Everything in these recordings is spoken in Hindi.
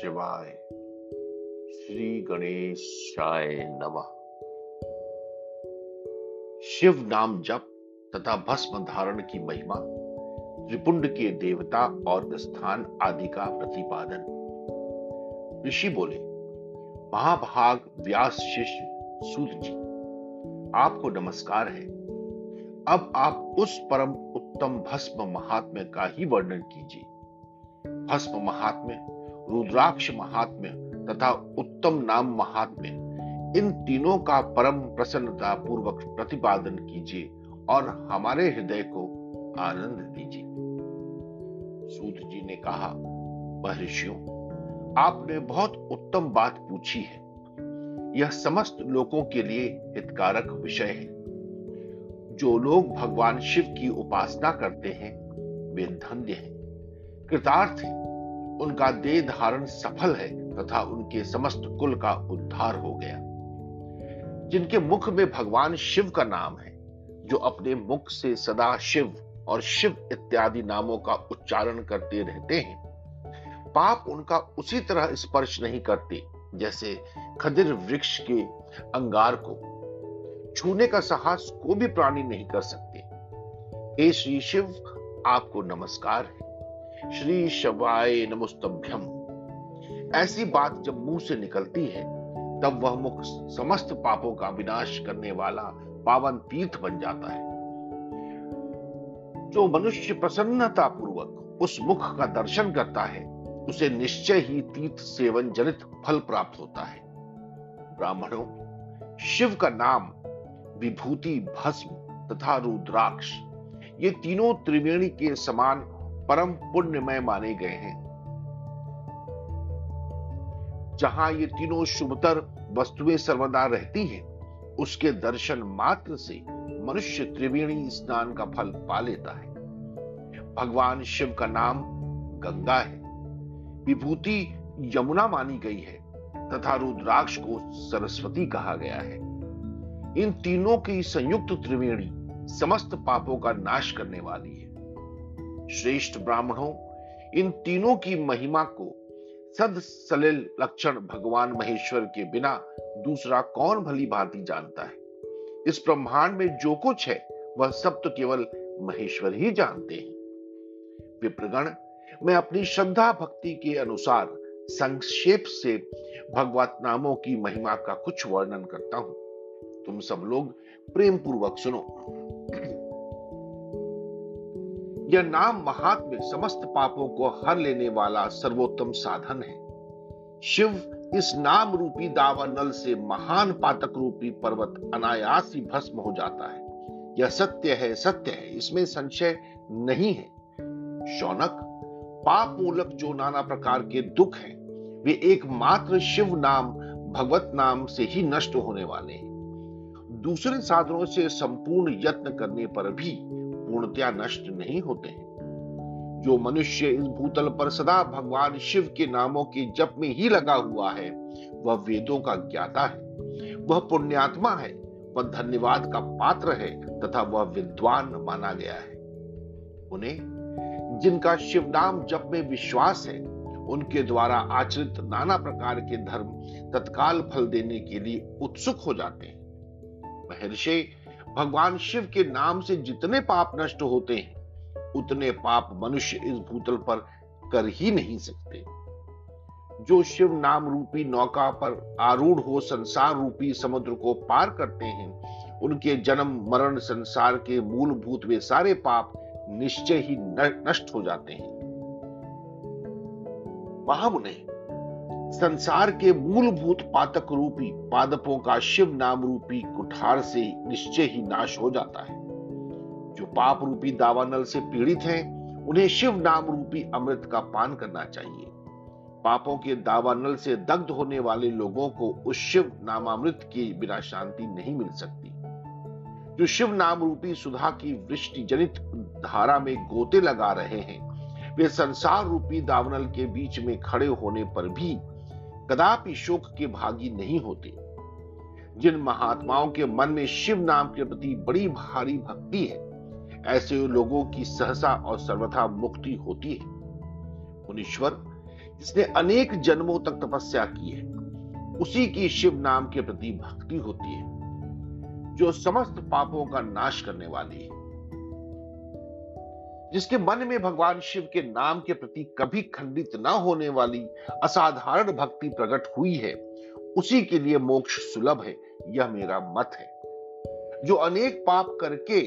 शिवाय श्री गणेशाय नमः। शिव नाम जप तथा भस्म धारण की महिमा, त्रिपुंड के देवता और स्थान आदि का प्रतिपादन। ऋषि बोले, महाभाग व्यास शिष्य सूत जी, आपको नमस्कार है। अब आप उस परम उत्तम भस्म महात्म्य का ही वर्णन कीजिए। भस्म महात्म्य रुद्राक्ष महात्म्य तथा उत्तम नाम महात्म्य। इन तीनों का परम प्रसन्नता पूर्वक प्रतिपादन कीजिए और हमारे हृदय को आनंद दीजिए। सूत जी ने कहा, महर्षियों, आपने बहुत उत्तम बात पूछी है। यह समस्त लोगों के लिए हितकारक विषय है। जो लोग भगवान शिव की उपासना करते हैं, वे धन्य हैं। कृतार्थ हैं उनका देह धारण सफल है तथा उनके समस्त कुल का उद्धार हो गया। जिनके मुख में भगवान शिव का नाम है, जो अपने मुख से सदा शिव और शिव इत्यादि नामों का उच्चारण करते रहते हैं, पाप उनका उसी तरह स्पर्श नहीं करते, जैसे खदिर वृक्ष के अंगार को। छूने का साहस को भी प्राणी नहीं कर सकते। हे श्री शिव, आपको नमस्कार है। श्री शवाय नमस्तभ्यम। ऐसी बात जब मुँह से निकलती है, तब वह मुख समस्त पापों का विनाश करने वाला पावन तीर्थ बन जाता है। जो मनुष्य प्रसन्नता पूर्वक उस मुख का दर्शन करता है, उसे निश्चय ही तीर्थ सेवन जनित फल प्राप्त होता है। ब्राह्मणों, शिव का नाम विभूति, भस्म तथा रुद्राक्ष, ये तीनों त्रिवेणी के समान परम पुण्यमय माने गए हैं। जहाँ ये तीनों शुभतर वस्तुएँ सर्वदा रहती हैं, उसके दर्शन मात्र से मनुष्य त्रिवेणी स्नान का फल पा लेता है। भगवान शिव का नाम गंगा है। विभूति यमुना मानी गई है तथा रुद्राक्ष को सरस्वती कहा गया है। इन तीनों की संयुक्त त्रिवेणी समस्त पापों का नाश करने वाली है। श्रेष्ठ ब्राह्मणों, इन तीनों की महिमा को सद सलिल लक्षण भगवान महेश्वर के बिना दूसरा कौन भली भांति जानता है? इस ब्रह्मांड में जो कुछ है, वह सब तो केवल महेश्वर ही जानते हैं। विप्रगण, मैं अपनी श्रद्धा भक्ति के अनुसार संक्षेप से भगवत नामों की महिमा का कुछ वर्णन करता हूँ। तुम सब लोग प्रेम पूर्वक सुनो। यह नाम महात्म्य समस्त पापों को हर लेने वाला सर्वोत्तम साधन है। शिव इस नाम रूपी दावा नल से महान पातक रूपी पर्वत अनायास ही भस्म हो जाता है। यह सत्य है सत्य है, इसमें संशय नहीं है। शौनक, पाप मूलक जो नाना प्रकार के दुख हैं, वे एकमात्र शिव नाम, भगवत नाम से ही नष्ट होने वाले हैं। दूसरे साधनों से संपूर्ण यत्न करने पर भी पूर्णतया नष्ट नहीं होते हैं। जो मनुष्य इस भूतल पर सदा भगवान शिव के नामों के जप में ही लगा हुआ है, वह वेदों का ज्ञाता है। वह पुण्यात्मा है, वह धन्यवाद का पात्र है, तथा वह विद्वान माना गया है। उन्हें, जिनका शिव नाम जप में विश्वास है, उनके द्वारा आचरित नाना प्रकार के धर्म तत्काल फल देने के लिए उत्सुक हो जाते हैं। महर्षि भगवान शिव के नाम से जितने पाप नष्ट होते हैं, उतने पाप मनुष्य इस भूतल पर कर ही नहीं सकते। जो शिव नाम रूपी नौका पर आरूढ़ हो संसार रूपी समुद्र को पार करते हैं, उनके जन्म, मरण, संसार के मूलभूत वे सारे पाप निश्चय ही नष्ट हो जाते हैं। महामुने संसार के मूलभूत पातक रूपी पादपों का शिव नाम रूपी कुठार से निश्चय ही नाश हो जाता है। जो पाप रूपी दावानल से पीड़ित हैं, उन्हें शिव नाम रूपी अमृत का पान करना चाहिए। पापों के दावानल से दग्ध होने वाले लोगों को उस शिव नामामृत के बिना शांति नहीं मिल सकती। जो शिव नाम रूपी सुधा की वृष्टि जनित धारा में गोते लगा रहे हैं, वे संसार रूपी दावनल के बीच में खड़े होने पर भी कदापि शोक के भागी नहीं होते। जिन महात्माओं के मन में शिव नाम के प्रति बड़ी भारी भक्ति है, ऐसे लोगों की सहसा और सर्वथा मुक्ति होती है। मुनीश्वर, जिसने अनेक जन्मों तक तपस्या की है, उसी की शिव नाम के प्रति भक्ति होती है, जो समस्त पापों का नाश करने वाली है। जिसके मन में भगवान शिव के नाम के प्रति कभी खंडित न होने वाली असाधारण भक्ति प्रकट हुई है, उसी के लिए मोक्ष सुलभ है, यह मेरा मत है। जो अनेक पाप करके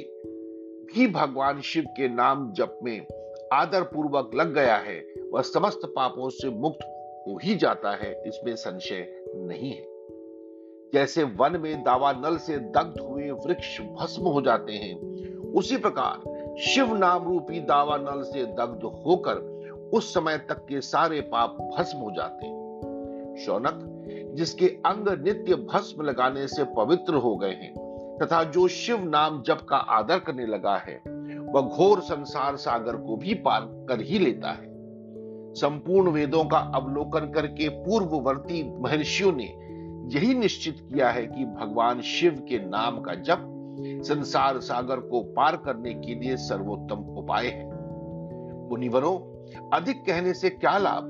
भी भगवान शिव के नाम जप में आदर पूर्वक लग गया है, वह समस्त पापों से मुक्त हो ही जाता है, इसमें संशय नहीं है। जैसे वन में दावा नल से दग्ध हुए वृक्ष भस्म हो जाते हैं, उसी प्रकार शिव नाम रूपी दावा नल से दग्ध होकर उस समय तक के सारे पाप भस्म हो जाते। शौनक, जिसके अंग नित्य भस्म लगाने से पवित्र हो गए हैं, तथा जो शिव नाम जप का आदर करने लगा है, वह घोर संसार सागर को भी पार कर ही लेता है। संपूर्ण वेदों का अवलोकन करके पूर्ववर्ती महर्षियों ने यही निश्चित किया है कि भगवान शिव के नाम का जप संसार सागर को पार करने के लिए सर्वोत्तम उपाय है। मुनिवरों, अधिक कहने से क्या लाभ?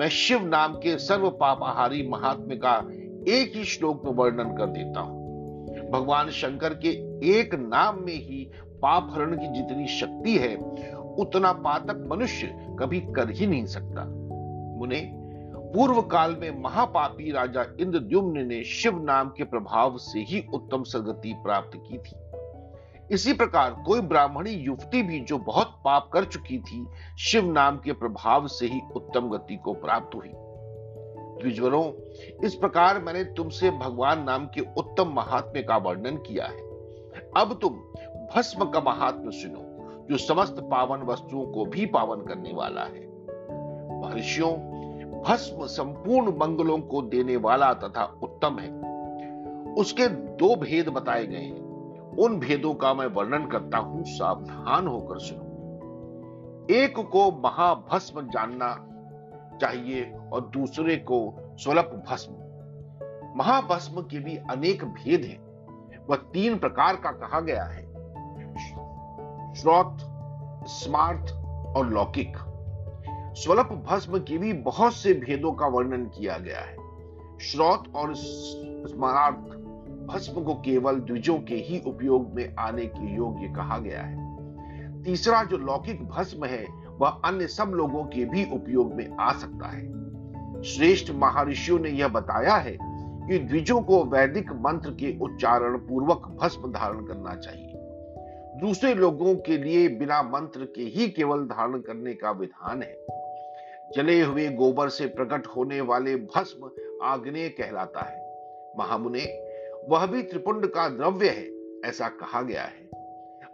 मैं शिव नाम के सर्व पापाहारी महात्म्य का एक ही श्लोक में वर्णन कर देता हूँ। भगवान शंकर के एक नाम में ही पाप हरण की जितनी शक्ति है, उतना पातक मनुष्य कभी कर ही नहीं सकता। मुने पूर्व काल में महापापी राजा इंद्रद्युम्न ने शिव नाम के प्रभाव से ही उत्तम सदगति प्राप्त की थी। इसी प्रकार कोई ब्राह्मणी युवती भी जो बहुत पाप कर चुकी थी, शिव नाम के प्रभाव से ही उत्तम गति को प्राप्त हुई। द्विजवरों, इस प्रकार मैंने तुमसे भगवान नाम के उत्तम महात्म्य का वर्णन किया है। अब तुम भस्म का महात्म्य सुनो, जो समस्त पावन वस्तुओं को भी पावन करने वाला है। महर्षियों भस्म संपूर्ण मंगलों को देने वाला तथा उत्तम है। उसके दो भेद बताए गए हैं। उन भेदों का मैं वर्णन करता हूँ, सावधान होकर सुनो। एक को महाभस्म जानना चाहिए और दूसरे को स्वल्प भस्म। महाभस्म के भी अनेक भेद हैं। वह तीन प्रकार का कहा गया है। श्रोत, स्मार्ट और लौकिक। स्वल्प भस्म के भी बहुत से भेदों का वर्णन किया गया है। श्रोत और स्मार्ट भस्म को केवल द्विजों के ही उपयोग में आने के योग्य कहा गया है। तीसरा जो लौकिक भस्म है, वह अन्य सब लोगों के भी उपयोग में आ सकता है। श्रेष्ठ महर्षियों ने यह बताया है कि द्विजों को वैदिक मंत्र के उच्चारण पूर्वक भस्म धारण करना चाहिए। दूसरे लोगों के लिए बिना मंत्र के ही केवल धारण करने का विधान है। जले हुए गोबर से प्रकट होने वाले भस्म आग्नेय कहलाता है। महामुने, वह भी त्रिपुंड का द्रव्य है, ऐसा कहा गया है।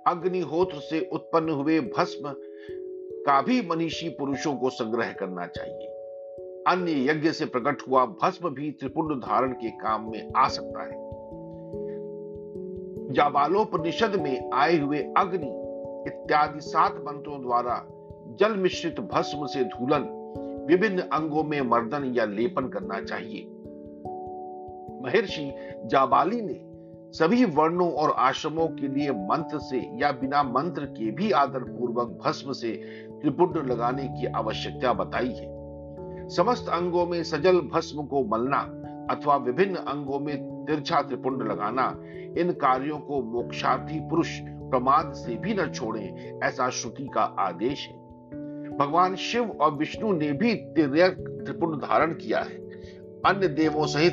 अग्निहोत्र से उत्पन्न हुए भस्म का भी मनीषी पुरुषों को संग्रह करना चाहिए। अन्य यज्ञ से प्रकट हुआ भस्म भी त्रिपुंड धारण के काम में आ सकता है। जाबालोपनिषद में आए हुए अग्नि इत्यादि सात मंत्रों द्वारा जल मिश्रित भस्म से धूलन विभिन्न अंगों में मर्दन या लेपन करना चाहिए। महर्षि जाबाली ने सभी वर्णों और आश्रमों के लिए मंत्र से या बिना मंत्र के भी आदर पूर्वक भस्म से त्रिपुंड लगाने की आवश्यकता बताई है। समस्त अंगों में सजल भस्म को मलना अथवा विभिन्न अंगों में तिरछा त्रिपुंड लगाना, इन कार्यों को मोक्षार्थी पुरुष प्रमाद से भी न छोड़े, ऐसा श्रुति का आदेश है। भगवान शिव और विष्णु ने भी त्रिपुंड धारण किया है। अन्य देवों सहित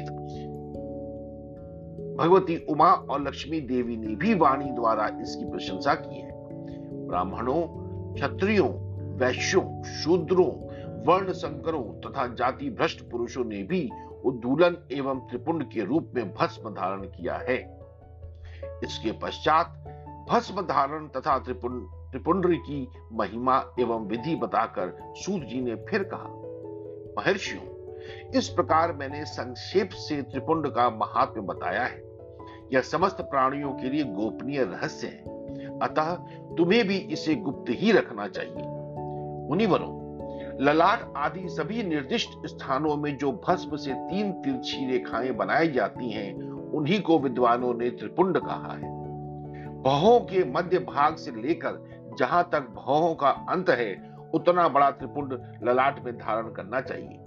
भगवती उमा और लक्ष्मी देवी ने भी वाणी द्वारा इसकी प्रशंसा की है। ब्राह्मणों, क्षत्रियों, वैश्यों, शूद्रों वर्ण संकरों तथा जाति भ्रष्ट पुरुषों ने भी उद्दूलन एवं त्रिपुंड के रूप में भस्म धारण किया है। इसके पश्चात भस्म धारण तथा त्रिपुंड त्रिपुंड की महिमा एवं विधि बताकर सूत जी ने फिर कहा, महर्षियों, इस प्रकार मैंने संक्षेप से त्रिपुंड का महात्म्य बताया है। यह समस्त प्राणियों के लिए गोपनीय रहस्य है। अतः तुम्हें भी इसे गुप्त ही रखना चाहिए। मुनिवरों, ललाट आदि सभी निर्दिष्ट स्थानों में जो भस्म से तीन तिरछी रेखाएँ बनाई जाती हैं, उन्हीं को विद्वानों ने त्रिपुंड कहा है। बहों के मध्य भाग से लेकर जहाँ तक भवों का अंत है, उतना बड़ा त्रिपुंड ललाट में धारण करना चाहिए।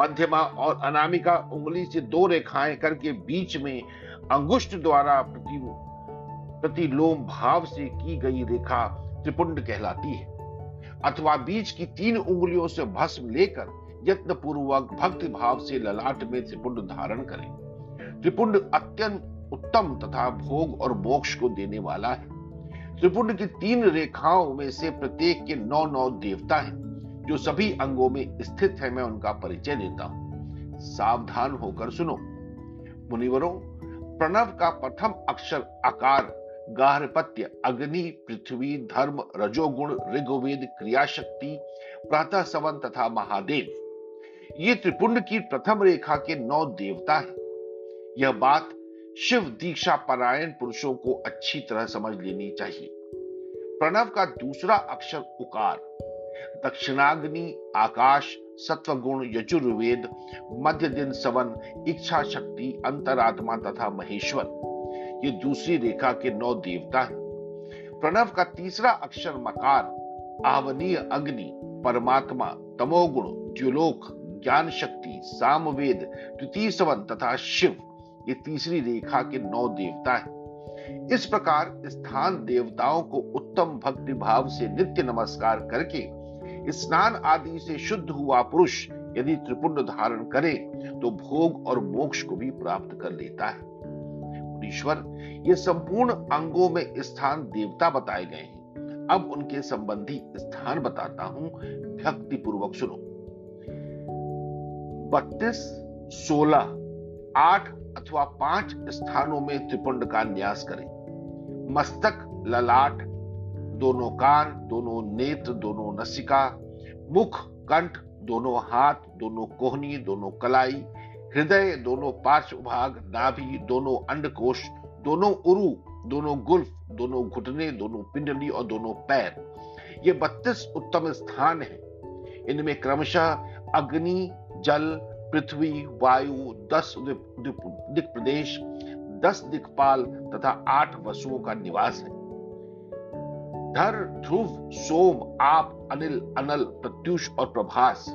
मध्यमा और अनामिका उंगली से दो रेखाएँ करके बीच में अंगुष्ठ द्वारा प्रति, प्रतिलोम भाव से की गई रेखा त्रिपुंड कहलाती है। अथवा बीच की तीन उंगलियों से भस्म लेकर यत्न पूर्वक भक्ति भाव से ललाट में त्रिपुंड धारण करें। त्रिपुंड अत्यंत उत्तम तथा भोग और मोक्ष को देने वाला है। त्रिपुंड की तीन रेखाओं में से प्रत्येक के नौ नौ देवता हैं, जो सभी अंगों में स्थित है, मैं उनका परिचय देता हूँ। सावधान होकर सुनो। मुनिवरों, प्रणव का प्रथम अक्षर आकार, गार्हपत्य, अग्नि, पृथ्वी, धर्म, रजोगुण, ऋग्वेद क्रिया शक्ति प्रातः सवन तथा महादेव। ये त्रिपुंड की प्रथम रेखा के नौ देवता हैं। यह बात शिव दीक्षा परायण पुरुषों को अच्छी तरह समझ लेनी चाहिए। प्रणव का दूसरा अक्षर उकार। दक्षिणाग्नि, आकाश, सत्वगुण, यजुर्वेद मध्य दिन सवन, इच्छा शक्ति, अंतरात्मा तथा महेश्वर। ये दूसरी रेखा के नौ देवता हैं। प्रणव का तीसरा अक्षर मकार, आवनीय अग्नि, परमात्मा, तमोगुण द्युलोक ज्ञान शक्ति, सामवेद, द्वितीय सवन तथा शिव। ये तीसरी रेखा के नौ देवता हैं। इस प्रकार स्थान देवताओं को उत्तम भक्ति भाव से नित्य नमस्कार करके स्नान आदि से शुद्ध हुआ पुरुष यदि त्रिपुंड धारण करे तो भोग और मोक्ष को भी प्राप्त कर लेता है। ईश्वर ये संपूर्ण अंगों में स्थान देवता बताए गए हैं। अब उनके संबंधी स्थान बताता हूँ। भक्ति पूर्वक सुनो। बत्तीस, सोलह, आठ अथवा पाँच स्थानों में त्रिपुंड का न्यास करें। मस्तक, ललाट, दोनों कान, दोनों नेत्र, दोनों नसिका, मुख, कंठ, दोनों हाथ, दोनों कोहनी, दोनों कलाई, हृदय, दोनों पार्श्व भाग, नाभि, दोनों अंडकोश, दोनों उरु, दोनों गुल्फ, दोनों घुटने, दोनों पिंडली और दोनों पैर। ये बत्तीस उत्तम स्थान हैं। इनमें क्रमशः अग्नि, जल पृथ्वी, वायु, दस दिक प्रदेश, दस दिक्पाल तथा आठ वसुओं का निवास है। धर, ध्रुव, सोम, आप, अनिल, अनल, प्रत्युष और प्रभास,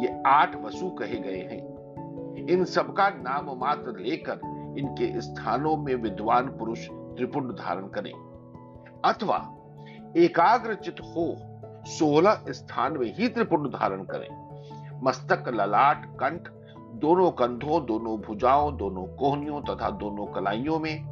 ये आठ वसु कहे गए हैं। इन सबका नाम मात्र लेकर इनके स्थानों में विद्वान पुरुष त्रिपुंड धारण करें। अथवा एकाग्र चित हो, सोलह स्थान में ही त्रिपुंड धारण करें। मस्तक, ललाट, कंठ दोनों कंधों, दोनों भुजाओं, दोनों कोहनियों तथा दोनों कलाइयों में,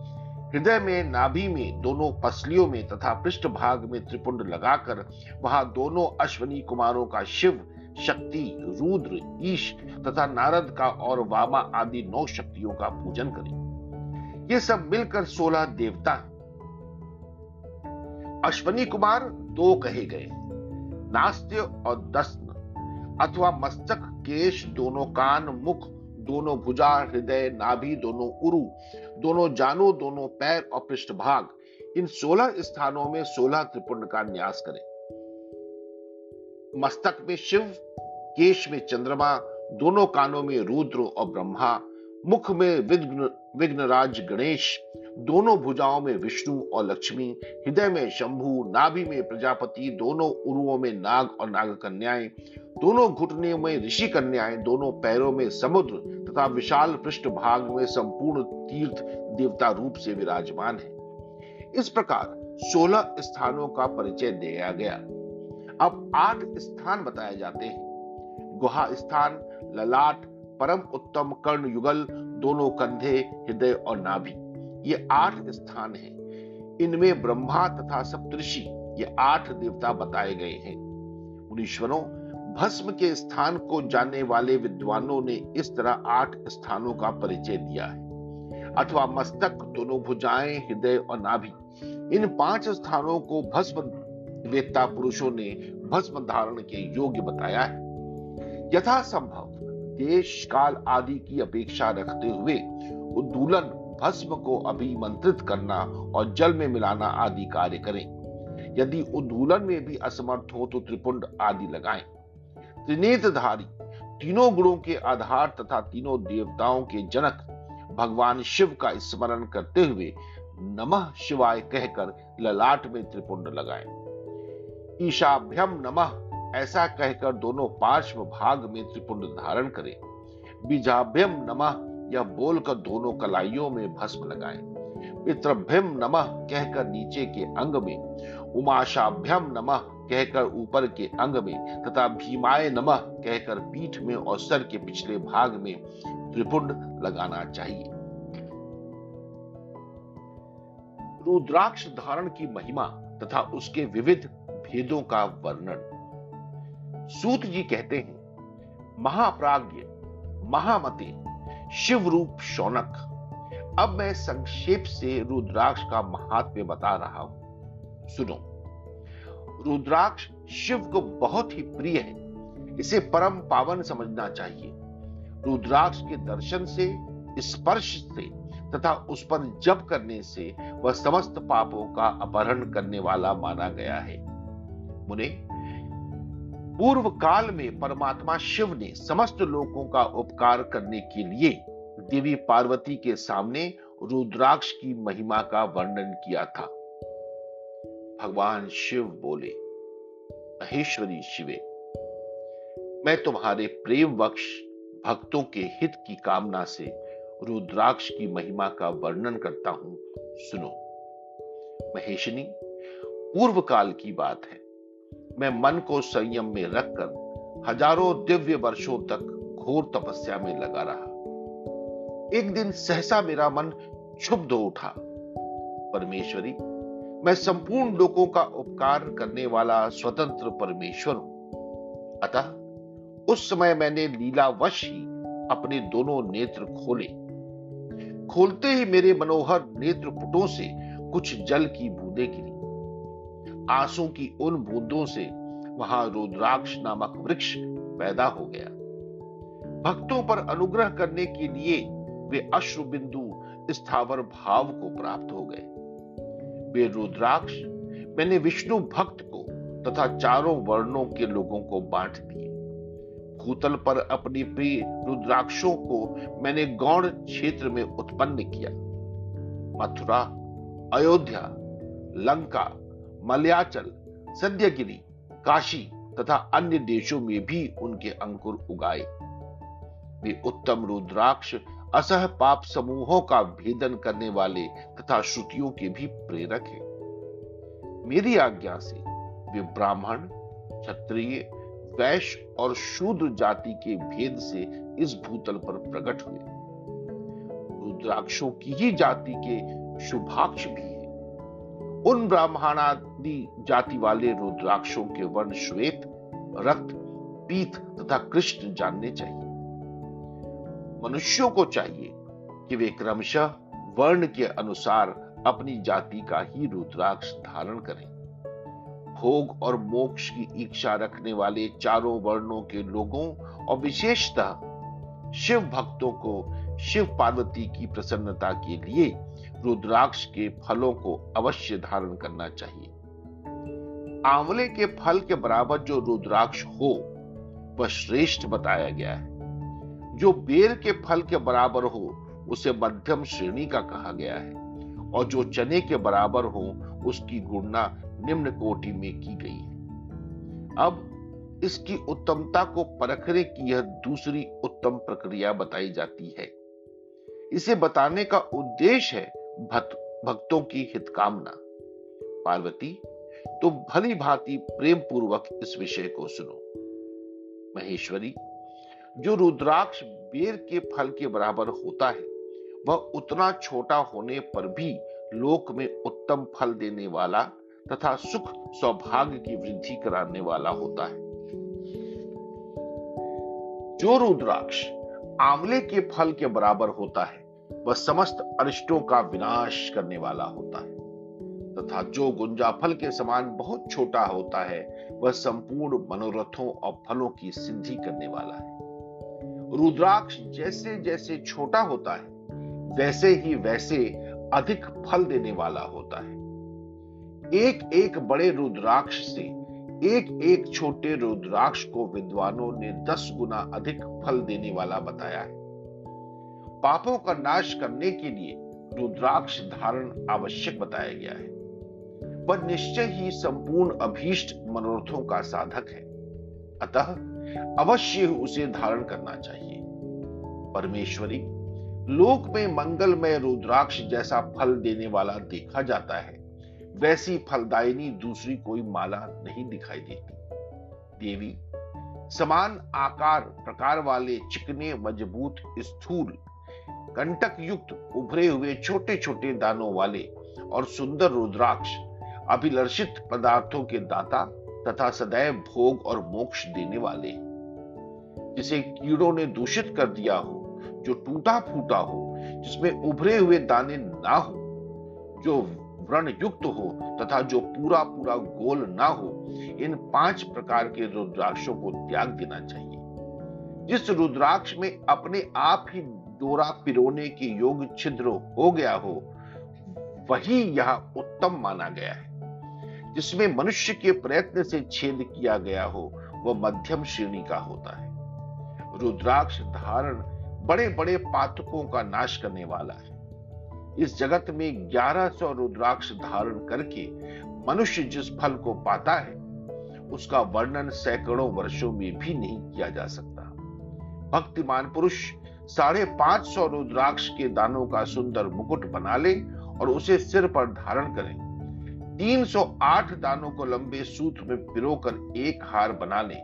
हृदय में, नाभि में, दोनों पसलियों में तथा पृष्ठ भाग में त्रिपुंड लगाकर वहाँ दोनों अश्वनी कुमारों का शिव, शक्ति, रुद्र, ईश तथा नारद का और वामा आदि नौ शक्तियों का पूजन करें। ये सब मिलकर सोलह देवता। अश्वनी कुमार दो कहे गए, नास्त्य और दस्त अथवा मस्तक केश, दोनों कान, मुख, दोनों भुजा हृदय, नाभि, दोनों उरु, दोनों जानो, दोनों पैर और पृष्ठभाग। इन सोलह स्थानों में सोलह त्रिपुंड का न्यास करें। मस्तक में शिव, केश में चंद्रमा, दोनों कानों में रुद्र और ब्रह्मा, मुख में विघ्न विघ्नराज गणेश दोनों भुजाओं में विष्णु और लक्ष्मी, हृदय में शंभु, नाभि में प्रजापति, दोनों उरुओं में नाग और नाग कन्याएँ दोनों घुटने में ऋषि कन्याएँ, दोनों पैरों में समुद्र तथा विशाल पृष्ठ भाग में संपूर्ण तीर्थ देवता रूप से विराजमान है। इस प्रकार सोलह स्थानों का परिचय दिया गया। अब आठ स्थान बताए जाते हैं। गुहा स्थान, ललाट, परम उत्तम कर्ण युगल, दोनों कंधे, हृदय और नाभि। ये आठ स्थान हैं। इनमें ब्रह्मा तथा सप्तऋषि ये आठ देवता बताए गए हैं। मुनीश्वरों, भस्म के स्थान को जानने वाले विद्वानों ने इस तरह आठ स्थानों का परिचय दिया है। अथवा मस्तक, दोनों भुजाएँ, हृदय और नाभि, इन पाँच स्थानों को भस्म वेत्ता पुरुषों ने भस्म धारण के योग्य बताया है। यथा संभव देश, काल आदि की अपेक्षा रखते हुए उद्दूलन भस्म को अभिमंत्रित करना और जल में मिलाना आदि कार्य करें। यदि उद्दूलन में भी असमर्थ हो तो त्रिपुंड आदि लगाएँ। त्रिनेत्रधारी, तीनों गुणों के आधार तथा तीनों देवताओं के जनक भगवान शिव का स्मरण करते हुए नमः शिवाय कहकर ललाट में त्रिपुंड लगाएँ। ईशाभ्यम नमः, ऐसा कहकर दोनों पार्श्व भाग में त्रिपुंड धारण करें। बीजाभ्यम नमः यह बोलकर दोनों कलाइयों में भस्म लगाएँ। पितृभ्यम नमः कहकर नीचे के अंग में उमाशाभ्यम नमः कहकर ऊपर के अंग में, तथा भीमाय नमः कहकर पीठ में और सर के पिछले भाग में त्रिपुंड लगाना चाहिए। रुद्राक्ष धारण की महिमा तथा उसके विविध भेदों का वर्णन। सूत जी कहते हैं, महाप्राज्ञ, महामति शिव रूप शौनक। अब मैं संक्षेप से रुद्राक्ष का महात्म्य बता रहा हूँ। सुनो। रुद्राक्ष शिव को बहुत ही प्रिय है। इसे परम पावन समझना चाहिए। रुद्राक्ष के दर्शन से, स्पर्श से तथा उस पर जप करने से वह समस्त पापों का अपहरण करने वाला माना गया है। मुने पूर्व काल में परमात्मा शिव ने समस्त लोगों का उपकार करने के लिए देवी पार्वती के सामने रुद्राक्ष की महिमा का वर्णन किया था। भगवान शिव बोले, महेश्वरी शिवे, मैं तुम्हारे प्रेम वक्ष भक्तों के हित की कामना से रुद्राक्ष की महिमा का वर्णन करता हूँ। सुनो, महेशनी पूर्व काल की बात है। मैं मन को संयम में रखकर हज़ारों दिव्य वर्षों तक घोर तपस्या में लगा रहा। एक दिन सहसा मेरा मन क्षुब्ध उठा। परमेश्वरी, मैं संपूर्ण लोगों का उपकार करने वाला स्वतंत्र परमेश्वर हूँ। अतः उस समय मैंने लीलावश ही अपने दोनों नेत्र खोले। खोलते ही मेरे मनोहर नेत्र पुटों से कुछ जल की बूंदें गिरी। आँसू की उन बूंदों से वहाँ रुद्राक्ष नामक वृक्ष पैदा हो गया। भक्तों पर अनुग्रह करने के लिए वे अश्रु बिंदु स्थावर भाव को प्राप्त हो गए। वे रुद्राक्ष, मैंने विष्णु भक्त को तथा चारों वर्णों के लोगों को बांट दिए। भूतल पर अपनी प्रिय रुद्राक्षों को मैंने गौण क्षेत्र में उत्पन्न किया। मथुरा, अयोध्या, लंका मलयाचल सद्यगिरी काशी तथा अन्य देशों में भी उनके अंकुर उगाए। वे उत्तम रुद्राक्ष, असह पाप समूहों का भेदन करने वाले तथा श्रुतियों के भी प्रेरक हैं। मेरी आज्ञा से वे ब्राह्मण, क्षत्रिय, वैश्य और शूद्र जाति के भेद से इस भूतल पर प्रकट हुए। रुद्राक्षों की ही जाति के शुभाक्ष भी उन ब्राह्मणादि जाति वाले रुद्राक्षों के वर्ण श्वेत, रक्त, पीत तथा कृष्ण जानने चाहिए। मनुष्यों को चाहिए कि वे क्रमशः वर्ण के अनुसार अपनी जाति का ही रुद्राक्ष धारण करें। भोग और मोक्ष की इच्छा रखने वाले चारों वर्णों के लोगों और विशेषतः शिव भक्तों को शिव पार्वती की प्रसन्नता के लिए रुद्राक्ष के फलों को अवश्य धारण करना चाहिए। आंवले के फल के बराबर जो रुद्राक्ष हो, वह श्रेष्ठ बताया गया है। जो बेर के फल के बराबर हो, उसे मध्यम श्रेणी का कहा गया है। और जो चने के बराबर हो, उसकी गुणना निम्न कोटि में की गई है। अब इसकी उत्तमता को परखने की यह दूसरी उत्तम प्रक्रिया बताई जाती है। इसे बताने का उद्देश्य है भक्तों की हितकामना। पार्वती, तुम भली भांति प्रेम पूर्वक इस विषय को सुनो। महेश्वरी, जो रुद्राक्ष बेर के फल के बराबर होता है, वह उतना छोटा होने पर भी लोक में उत्तम फल देने वाला तथा सुख सौभाग्य की वृद्धि कराने वाला होता है। जो रुद्राक्ष आंवले के फल के बराबर होता है वह समस्त अरिष्टों का विनाश करने वाला होता है। तथा जो गुंजा फल के समान बहुत छोटा होता है, वह संपूर्ण मनोरथों और फलों की सिद्धि करने वाला है। रुद्राक्ष जैसे जैसे छोटा होता है, वैसे ही वैसे अधिक फल देने वाला होता है। एक एक बड़े रुद्राक्ष से एक एक छोटे रुद्राक्ष को विद्वानों ने दस गुना अधिक फल देने वाला बताया है। पापों का नाश करने के लिए रुद्राक्ष धारण आवश्यक बताया गया है। वह निश्चय ही संपूर्ण अभीष्ट मनोरथों का साधक है। अतः अवश्य उसे धारण करना चाहिए। परमेश्वरी, लोक में मंगलमय रुद्राक्ष जैसा फल देने वाला देखा जाता है, वैसी फलदायिनी दूसरी कोई माला नहीं दिखाई देती। देवी, समान आकार प्रकार वाले चिकने मज़बूत स्थूल कंटक युक्त उभरे हुए छोटे छोटे दानों वाले और सुंदर रुद्राक्ष अभिलषित पदार्थों के दाता तथा सदैव भोग और मोक्ष देने वाले। जिसे कीड़ों ने दूषित कर दिया हो, जो टूटा फूटा हो, जिसमें उभरे हुए दाने ना हो, जो व्रण युक्त हो तथा जो पूरा पूरा गोल ना हो, इन पाँच प्रकार के रुद्राक्षों को त्याग देना चाहिए। जिस रुद्राक्ष में अपने आप ही डोरा पिरोने के योग छिद्र हो गया हो, वही यह उत्तम माना गया है। जिसमें मनुष्य के प्रयत्न से छेद किया गया हो, वह मध्यम श्रेणी का होता है। रुद्राक्ष धारण बड़े बड़े पातकों का नाश करने वाला है। इस जगत में 1100 रुद्राक्ष धारण करके मनुष्य जिस फल को पाता है, उसका वर्णन सैकड़ों वर्षों में भी नहीं किया जा सकता। भक्तिमान पुरुष साढ़े पाँच सौ रुद्राक्ष के दानों का सुंदर मुकुट बना ले और उसे सिर पर धारण करें। 308 दानों को लंबे सूत्र में पिरोकर एक हार बना ले।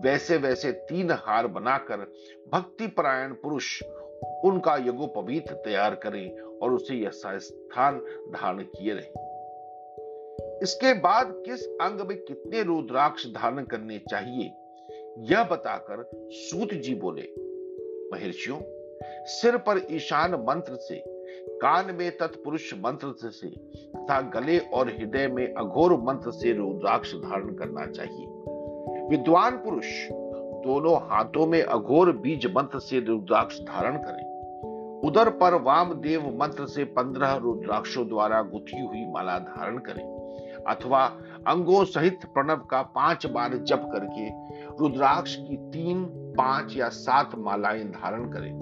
वैसे वैसे तीन हार बनाकर भक्ति परायण पुरुष उनका यज्ञोपवीत तैयार करें और उसे यह स्थान धारण किए रहे। इसके बाद किस अंग में कितने रुद्राक्ष धारण करने चाहिए, यह बताकर सूत जी बोले महर्षियों सिर पर ईशान मंत्र से, कान में तत्पुरुष मंत्र से तथा गले और हृदय में अघोर मंत्र से रुद्राक्ष धारण करना चाहिए। विद्वान पुरुष, दोनों हाथों में अघोर बीज मंत्र से रुद्राक्ष धारण करें। उदर पर वामदेव मंत्र से पंद्रह रुद्राक्षों द्वारा गुथी हुई माला धारण करें, अथवा अंगों सहित प्रणव का पाँच बार जप करके रुद्राक्ष की तीन पाँच या सात मालाएँ धारण करें,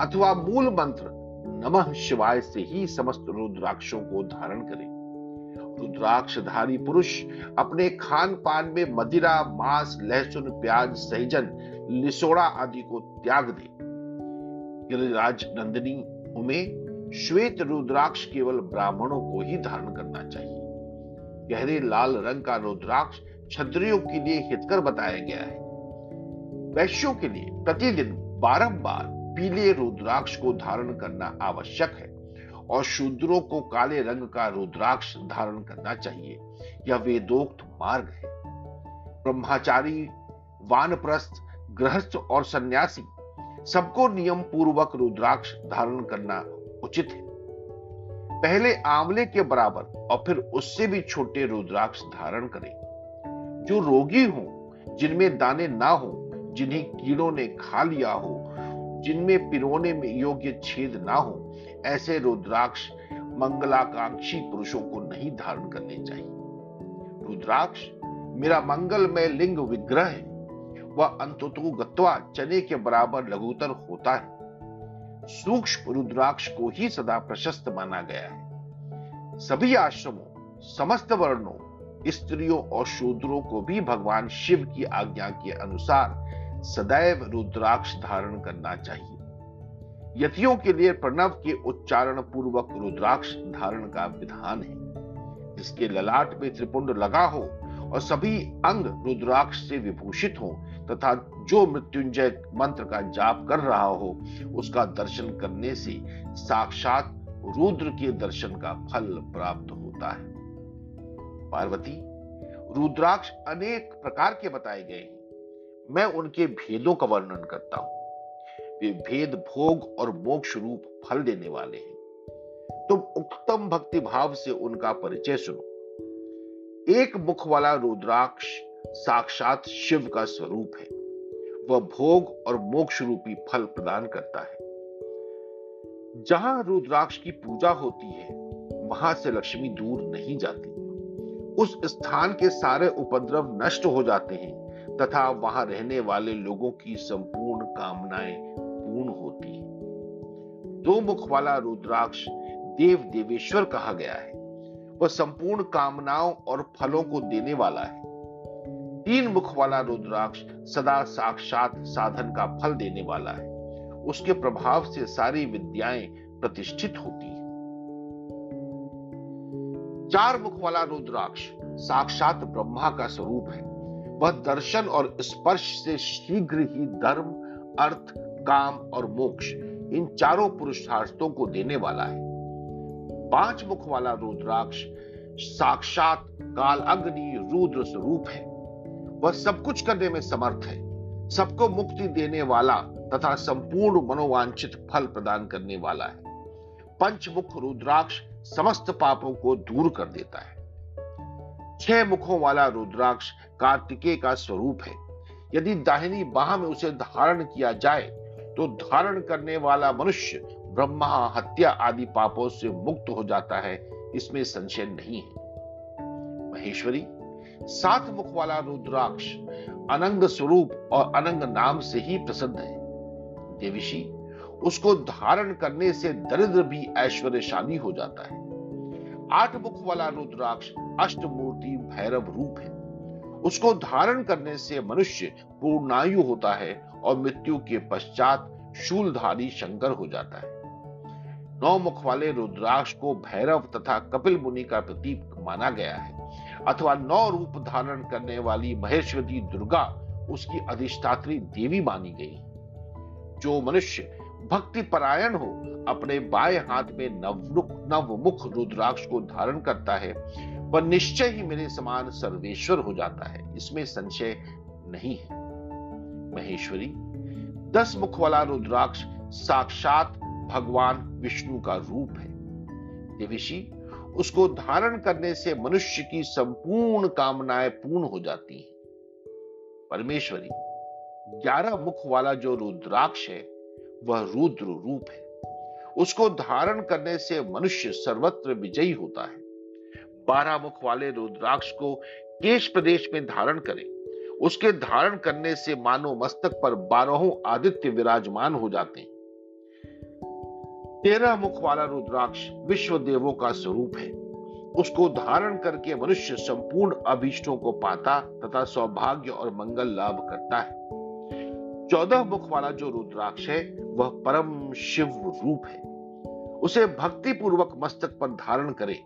अथवा मूल मंत्र नमः शिवाय से ही समस्त रुद्राक्षों को धारण करें। रुद्राक्षधारी पुरुष अपने खान पान में मदिरा, मांस, लहसुन, प्याज सहजन लिसोड़ा आदि को त्याग दे। गिरिराज नंदिनी उमें श्वेत रुद्राक्ष केवल ब्राह्मणों को ही धारण करना चाहिए। गहरे लाल रंग का रुद्राक्ष क्षत्रियों के लिए हितकर बताया गया है। वैश्यों के लिए प्रतिदिन बारंबार पीले रुद्राक्ष को धारण करना आवश्यक है और शूद्रों को काले रंग का रुद्राक्ष धारण करना चाहिए। यह वेदोक्त मार्ग है। ब्रह्मचारी, वानप्रस्थ, गृहस्थ और सन्यासी सबको नियम पूर्वक रुद्राक्ष धारण करना उचित है। पहले आंवले के बराबर और फिर उससे भी छोटे रुद्राक्ष धारण करें। जो रोगी हो, जिनमें दाने ना हो जिन्हें कीड़ों ने खा लिया हो, जिनमें पिरोने में योग्य छेद ना हो, ऐसे रुद्राक्ष मंगलाकांक्षी पुरुषों को नहीं धारण करने चाहिए। रुद्राक्ष, मेरा मंगलमय लिंग विग्रह है। वह अंततो गत्वा चने के बराबर लघुतर होता है। सूक्ष्म रुद्राक्ष को ही सदा प्रशस्त माना गया है। सभी आश्रमों, समस्त वर्णों, स्त्रियों और शूद्रों को भी भगवान शिव की आज्ञा के अनुसार सदैव रुद्राक्ष धारण करना चाहिए। यतियों के लिए प्रणव के उच्चारण पूर्वक रुद्राक्ष धारण का विधान है। जिसके ललाट में त्रिपुंड लगा हो और सभी अंग रुद्राक्ष से विभूषित हो तथा जो मृत्युंजय मंत्र का जाप कर रहा हो, उसका दर्शन करने से साक्षात रुद्र के दर्शन का फल प्राप्त होता है। पार्वती, रुद्राक्ष अनेक प्रकार के बताए गए हैं। मैं उनके भेदों का वर्णन करता हूँ। वे भेद, भोग और मोक्ष रूप फल देने वाले हैं। तुम उत्तम भक्ति भाव से उनका परिचय सुनो। एक मुख वाला रुद्राक्ष साक्षात शिव का स्वरूप है। वह भोग और मोक्ष रूपी फल प्रदान करता है। जहाँ रुद्राक्ष की पूजा होती है, वहाँ से लक्ष्मी दूर नहीं जाती। उस स्थान के सारे उपद्रव नष्ट हो जाते हैं। तथा वहाँ रहने वाले लोगों की संपूर्ण कामनाएँ पूर्ण होती है। दो मुख वाला रुद्राक्ष देव देवेश्वर कहा गया है। वह संपूर्ण कामनाओं और फलों को देने वाला है। तीन मुख वाला रुद्राक्ष सदा साक्षात साधन का फल देने वाला है। उसके प्रभाव से सारी विद्याएँ प्रतिष्ठित होती है। चार मुख वाला रुद्राक्ष साक्षात ब्रह्मा का स्वरूप है। वह दर्शन और स्पर्श से शीघ्र ही धर्म, अर्थ, काम और मोक्ष इन चारों पुरुषार्थों को देने वाला है। पाँच मुख वाला रुद्राक्ष साक्षात काल अग्नि, रुद्र स्वरूप है। वह सब कुछ करने में समर्थ है। सबको मुक्ति देने वाला तथा संपूर्ण मनोवांछित फल प्रदान करने वाला है। पंचमुख रुद्राक्ष समस्त पापों को दूर कर देता है। छह मुखों वाला रुद्राक्ष कार्तिकेय का स्वरूप है। यदि दाहिनी बाह में उसे धारण किया जाए तो धारण करने वाला मनुष्य ब्रह्मा, हत्या आदि पापों से मुक्त हो जाता है। इसमें संशय नहीं है। महेश्वरी, सात मुख वाला रुद्राक्ष अनंग स्वरूप और अनंग नाम से ही प्रसिद्ध है। देविशी, उसको धारण करने से दरिद्र भी ऐश्वर्यशाली हो जाता है। आठ मुख वाला रुद्राक्ष अष्टमूर्ति भैरव रूप है। उसको धारण करने से मनुष्य पूर्णायु होता है और मृत्यु के पश्चात शूलधारी शंकर हो जाता है। नौ मुख वाले रुद्राक्ष को भैरव तथा कपिल मुनि का प्रतीक माना गया है, अथवा नौ रूप धारण करने वाली महेश्वरी दुर्गा उसकी अधिष्ठात्री देवी मानी गई। जो मनुष्य भक्ति परायण हो, अपने बाएँ हाथ में नवमुख नवमुख रुद्राक्ष को धारण करता है, वह निश्चय ही मेरे समान सर्वेश्वर हो जाता है। इसमें संशय नहीं है। महेश्वरी, दस मुख वाला रुद्राक्ष साक्षात भगवान विष्णु का रूप है। देविशी, उसको धारण करने से मनुष्य की संपूर्ण कामनाएँ पूर्ण हो जाती हैं। परमेश्वरी, ग्यारह मुख वाला जो रुद्राक्ष है वह रुद्र रूप है। उसको धारण करने से मनुष्य सर्वत्र विजयी होता है। बारह मुख वाले रुद्राक्ष को केश प्रदेश में धारण करें। उसके धारण करने से मानो मस्तक पर बारहों आदित्य विराजमान हो जाते हैं। तेरह मुख वाला रुद्राक्ष विश्व देवों का स्वरूप है। उसको धारण करके मनुष्य संपूर्ण अभीष्टों को पाता तथा सौभाग्य और मंगल लाभ करता है। चौदह मुख वाला जो रुद्राक्ष है, वह परम शिव रूप है। उसे भक्ति पूर्वक मस्तक पर धारण करे।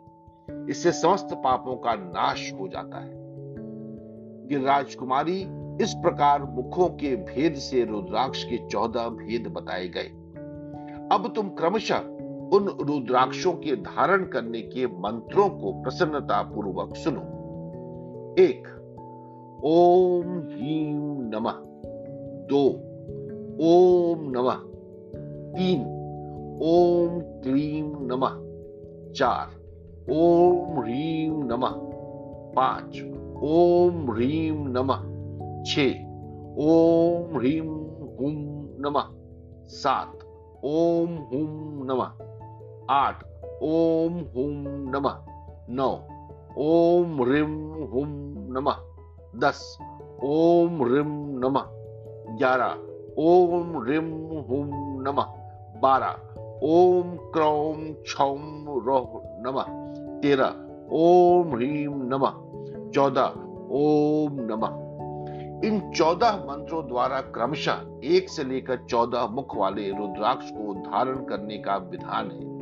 इससे समस्त पापों का नाश हो जाता है। गिरिराज कुमारी इस प्रकार मुखों के भेद से रुद्राक्ष के चौदह भेद बताए गए। अब तुम क्रमशः उन रुद्राक्षों के धारण करने के मंत्रों को प्रसन्नता पूर्वक सुनो। एक, ओम ह्रीम नमः। दो। ओम नमः। तीन। ओम क्लीम नमः। चार। ओम ह्रीम नमः। पाँच। ओम ह्रीम नमः। छ। ओम ह्रीम हुम नमः। सात। ओम हुम नमः। आठ। ओम हुम नमः। नौ। ओम रिम हुम नमः। दस। ओम रिम नमः। ग्यारह। ओम रिम हुम नमः। बारह। ओम क्रौम छौम रोह नमः। तेरह। ओम ह्रीम नमः। चौदह। ओम नमः। इन चौदह मंत्रों द्वारा क्रमशः एक से लेकर चौदह मुख वाले रुद्राक्ष को धारण करने का विधान है।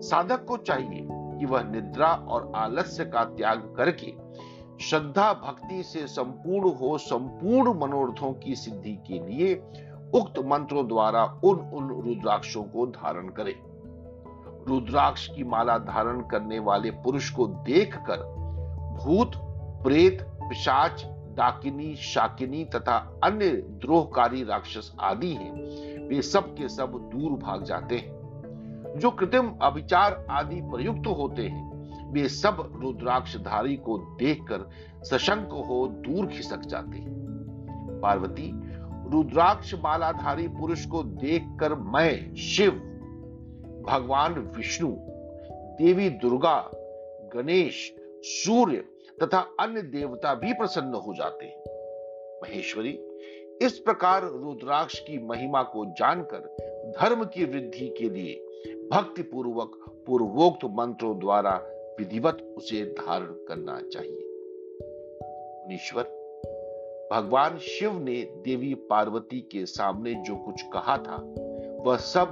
साधक को चाहिए कि वह निद्रा और आलस्य का त्याग करके श्रद्धा भक्ति से संपूर्ण हो, संपूर्ण मनोरथों की सिद्धि के लिए उक्त मंत्रों द्वारा उन उन रुद्राक्षों को धारण करे। रुद्राक्ष की माला धारण करने वाले पुरुष को देखकर भूत, प्रेत, पिशाच, डाकिनी, शाकिनी तथा अन्य द्रोहकारी राक्षस आदि हैं, वे सब के सब दूर भाग जाते हैं। जो कृत्रिम अभिचार आदि प्रयुक्त होते हैं वे सब रुद्राक्षधारी को देखकर सशंक हो दूर खिसक जाते पार्वती, रुद्राक्ष मालाधारी पुरुष को देखकर मैं, शिव, भगवान विष्णु, देवी दुर्गा, गणेश, सूर्य तथा अन्य देवता भी प्रसन्न हो जाते हैं। महेश्वरी, इस प्रकार रुद्राक्ष की महिमा को जानकर, धर्म की वृद्धि के लिए भक्ति पूर्वक पूर्वोक्त मंत्रों द्वारा विधिवत उसे धारण करना चाहिए। ईश्वर भगवान शिव ने देवी पार्वती के सामने जो कुछ कहा था, वह सब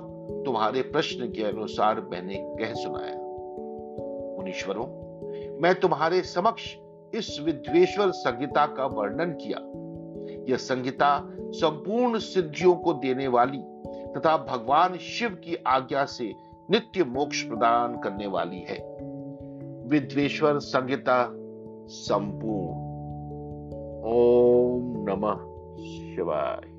तुम्हारे प्रश्न के अनुसार मैंने कह सुनाया। मुनीश्वरों, मैं तुम्हारे समक्ष इस विद्वेश्वर संहिता का वर्णन किया। यह संहिता संपूर्ण सिद्धियों को देने वाली तथा भगवान शिव की आज्ञा से नित्य मोक्ष प्रदान करने वाली है। विद्वेश्वर संहिता संपूर्ण। ओम नमः शिवाय।